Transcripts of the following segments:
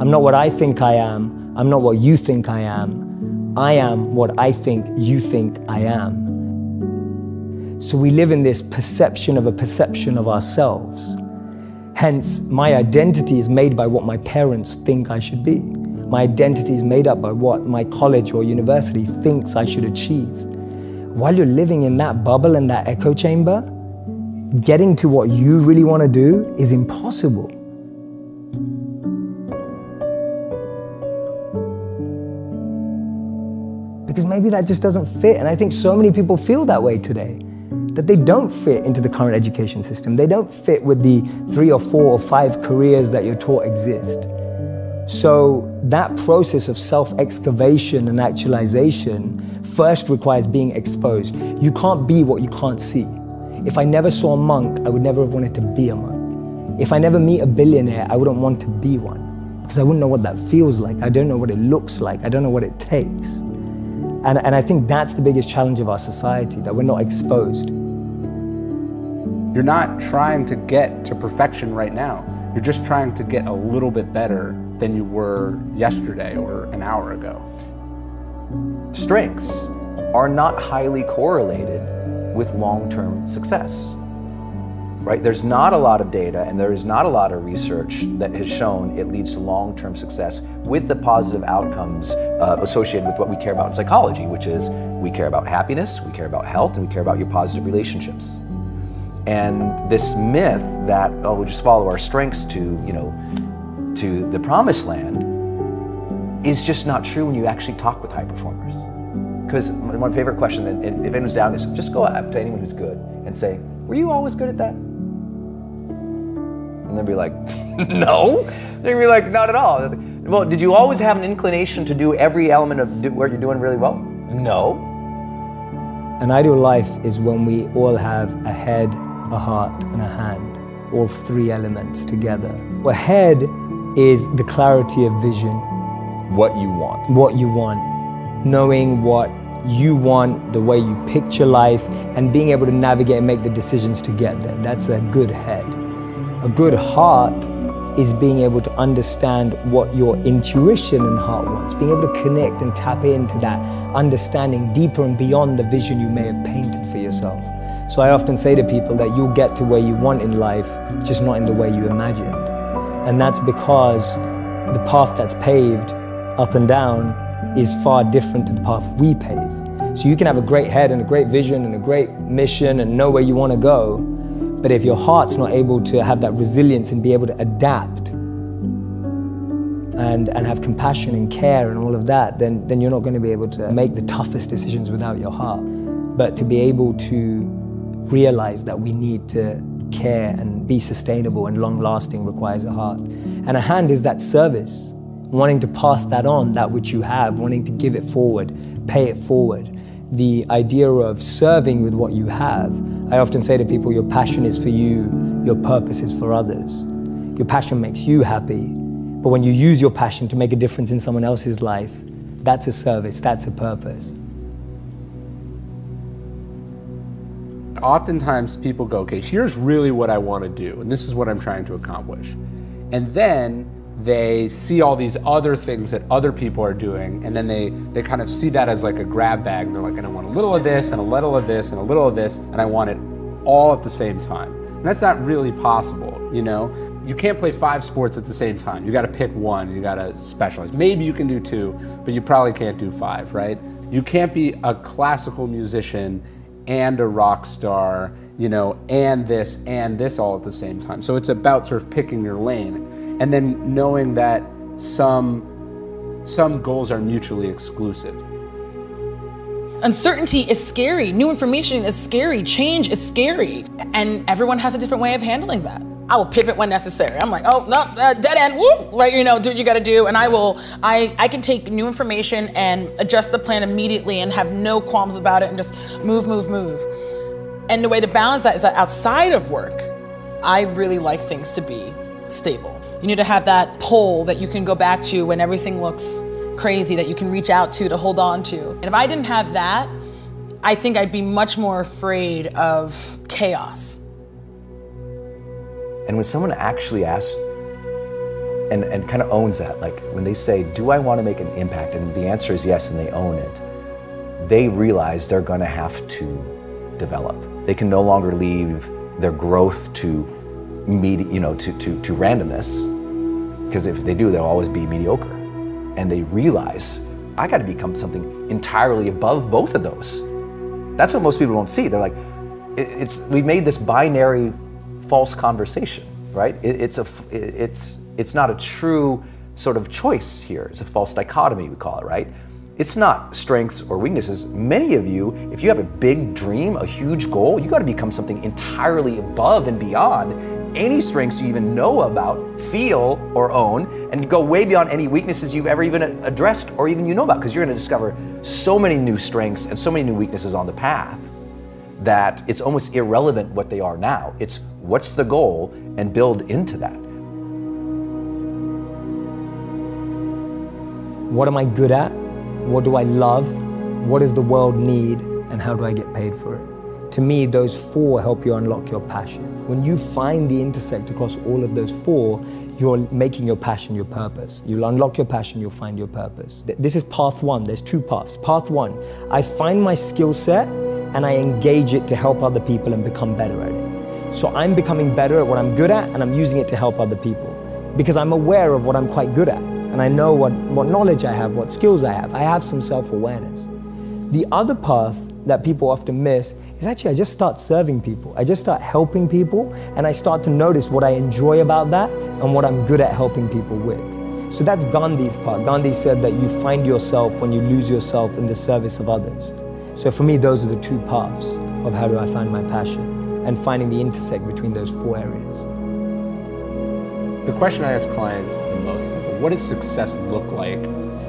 I'm not what I think I am. I'm not what you think I am. I am what I think you think I am. So we live in this perception of a perception of ourselves. Hence, my identity is made by what my parents think I should be. My identity is made up by what my college or university thinks I should achieve. While you're living in that bubble and that echo chamber, getting to what you really want to do is impossible. Maybe that just doesn't fit. And I think so many people feel that way today that they don't fit into the current education system. They don't fit with the three or four or five careers that you're taught exist. So that process of self-excavation and actualization first requires being exposed. You can't be what you can't see. If I never saw a monk, I would never have wanted to be a monk. If I never meet a billionaire, I wouldn't want to be one because I wouldn't know what that feels like. I don't know what it looks like. I don't know what it takes. And, and I think that's the biggest challenge of our society, that we're not exposed. You're not trying to get to perfection right now. You're just trying to get a little bit better than you were yesterday or an hour ago. Strengths are not highly correlated with long-term success. Right? There's not a lot of data and there is not a lot of research that has shown it leads to long-term success with the positive outcomes uh, associated with what we care about in psychology, which is we care about happiness, we care about health, and we care about your positive relationships. And this myth that, oh, we just follow our strengths to, you know, to the promised land is just not true when you actually talk with high performers. Because my favorite question, and if anyone's down this, just go up to anyone who's good and say, were you always good at that? And they'd be like, no. They'd be like, not at all. Well, did you always have an inclination to do every element of do, where you're doing really well? No. An ideal life is when we all have a head, a heart, and a hand, all three elements together. A head is the clarity of vision. What you want. What you want. Knowing what you want, the way you picture life, and being able to navigate and make the decisions to get there. That's a good head. A good heart is being able to understand what your intuition and heart wants, being able to connect and tap into that understanding deeper and beyond the vision you may have painted for yourself. So I often say to people that you'll get to where you want in life, just not in the way you imagined. And that's because the path that's paved up and down is far different to the path we pave. So you can have a great head and a great vision and a great mission and know where you want to go, but if your heart's not able to have that resilience and be able to adapt and, and have compassion and care and all of that, then, then you're not going to be able to make the toughest decisions without your heart. But to be able to realize that we need to care and be sustainable and long lasting requires a heart. And a hand is that service, wanting to pass that on, that which you have, wanting to give it forward, pay it forward. The idea of serving with what you have. I often say to people, your passion is for you, your purpose is for others. Your passion makes you happy, but when you use your passion to make a difference in someone else's life, that's a service, that's a purpose. Oftentimes people go, okay, here's really what I want to do, and this is what I'm trying to accomplish. And then they see all these other things that other people are doing, and then they, they kind of see that as like a grab bag. And they're like, and I want a little of this, and a little of this, and a little of this, and I want it all at the same time. And that's not really possible, you know? You can't play five sports at the same time. You gotta pick one, you gotta specialize. Maybe you can do two, but you probably can't do five, right? You can't be a classical musician and a rock star, you know, and this and this all at the same time. So it's about sort of picking your lane and then knowing that some some goals are mutually exclusive. Uncertainty is scary. New information is scary. Change is scary. And everyone has a different way of handling that. I will pivot when necessary. I'm like, oh no, uh, dead end, woo, right? You know, do what you got to do, and I will. I I can take new information and adjust the plan immediately and have no qualms about it and just move, move, move. And the way to balance that is that outside of work, I really like things to be stable. You need to have that pole that you can go back to when everything looks crazy that you can reach out to to hold on to. And if I didn't have that, I think I'd be much more afraid of chaos. And when someone actually asks, and, and kind of owns that. Like when they say, Do I want to make an impact? And the answer is yes, and they own it, they realize they're going to have to develop. They can no longer leave their growth to, med- you know, to, to, to randomness, because if they do, they'll always be mediocre. And they realize, I got to become something entirely above both of those. That's what most people don't see. They're like, it, it's we made this binary false conversation, right? It, it's a, it- it's it's not a true sort of choice here. It's a false dichotomy we call it, right? It's not strengths or weaknesses. Many of you, if you have a big dream, a huge goal, you got to become something entirely above and beyond any strengths you even know about, feel, or own, and go way beyond any weaknesses you've ever even addressed or even you know about, because you're going to discover so many new strengths and so many new weaknesses on the path that it's almost irrelevant what they are now. It's what's the goal and build into that. What am I good at? What do I love? What does the world need? And how do I get paid for it? To me, those four help you unlock your passion. When you find the intersect across all of those four, you're making your passion your purpose. You'll unlock your passion, you'll find your purpose. This is path one. There's two paths. Path one, I find my skill set and I engage it to help other people and become better at it. So I'm becoming better at what I'm good at and I'm using it to help other people because I'm aware of what I'm quite good at and I know what, what knowledge I have, what skills I have. I have some self awareness. The other path that people often miss is actually I just start serving people. I just start helping people and I start to notice what I enjoy about that and what I'm good at helping people with. So that's Gandhi's part. Gandhi said that you find yourself when you lose yourself in the service of others. So for me, those are the two paths of how do I find my passion and finding the intersect between those four areas. The question I ask clients the most is what does success look like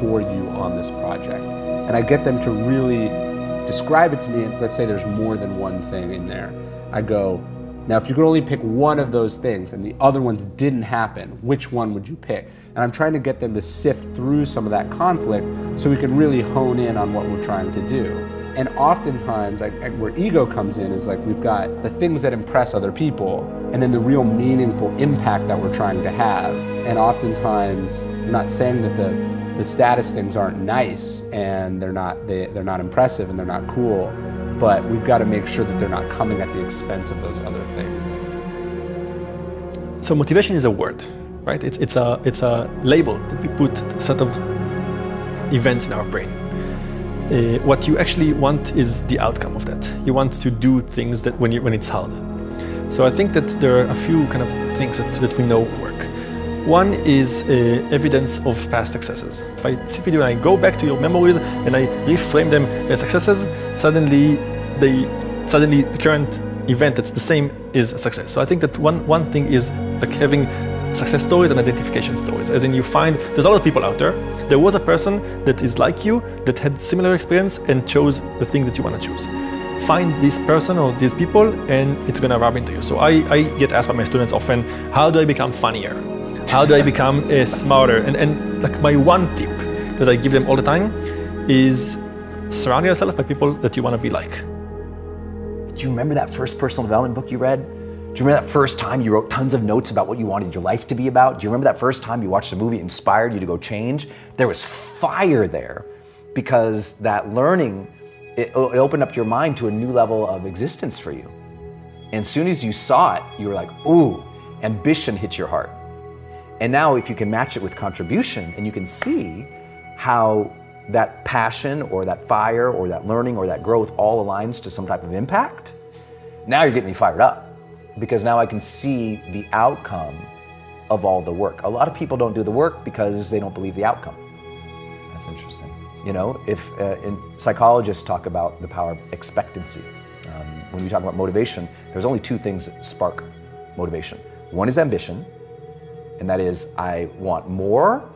for you on this project? And I get them to really describe it to me. and Let's say there's more than one thing in there. I go, now if you could only pick one of those things and the other ones didn't happen, which one would you pick? And I'm trying to get them to sift through some of that conflict so we can really hone in on what we're trying to do. And oftentimes, like where ego comes in is like we've got the things that impress other people, and then the real meaningful impact that we're trying to have. And oftentimes, I'm not saying that the the status things aren't nice and they're not they, they're not impressive and they're not cool, but we've got to make sure that they're not coming at the expense of those other things. So motivation is a word, right? It's, it's, a, it's a label that we put set of events in our brain. Uh, what you actually want is the outcome of that. You want to do things that when, you, when it's hard. So I think that there are a few kind of things that, that we know work. One is uh, evidence of past successes. If I sit with you and I go back to your memories and I reframe them as successes, suddenly they suddenly the current event that's the same is a success. So I think that one one thing is like having success stories and identification stories. As in you find there's a lot of people out there. There was a person that is like you that had similar experience and chose the thing that you want to choose find this person or these people and it's gonna rub into you. So I, I get asked by my students often, how do I become funnier? How do I become uh, smarter? And, and like my one tip that I give them all the time is surround yourself by people that you wanna be like. Do you remember that first personal development book you read? Do you remember that first time you wrote tons of notes about what you wanted your life to be about? Do you remember that first time you watched a movie inspired you to go change? There was fire there because that learning, it, it opened up your mind to a new level of existence for you. And as soon as you saw it, you were like, ooh, ambition hit your heart. And now, if you can match it with contribution and you can see how that passion or that fire or that learning or that growth all aligns to some type of impact, now you're getting me fired up because now I can see the outcome of all the work. A lot of people don't do the work because they don't believe the outcome. That's interesting. You know, if uh, in, psychologists talk about the power of expectancy. Um, when you talk about motivation, there's only two things that spark motivation. One is ambition, and that is I want more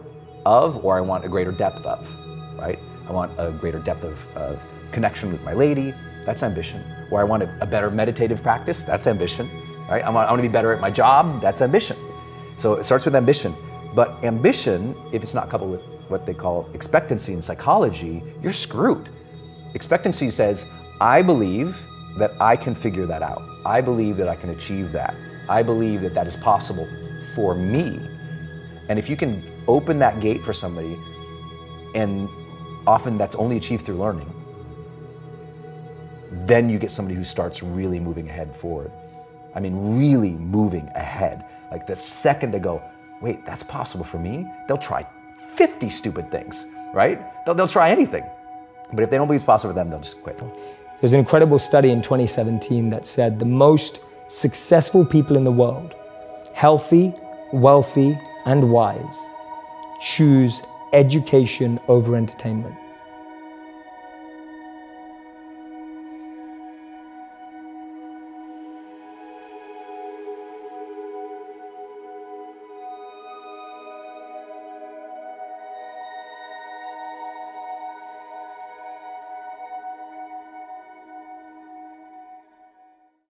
of, or I want a greater depth of, right? I want a greater depth of, of connection with my lady. That's ambition. Or I want a, a better meditative practice. That's ambition, right? I want, I want to be better at my job. That's ambition. So it starts with ambition. But ambition, if it's not coupled with what they call expectancy in psychology, you're screwed. Expectancy says, I believe that I can figure that out. I believe that I can achieve that. I believe that that is possible for me. And if you can open that gate for somebody, and often that's only achieved through learning, then you get somebody who starts really moving ahead forward. I mean, really moving ahead. Like the second they go, wait, that's possible for me, they'll try 50 stupid things, right? They'll, they'll try anything. But if they don't believe it's possible for them, they'll just quit. There's an incredible study in 2017 that said the most successful people in the world, healthy, wealthy, and wise, choose education over entertainment.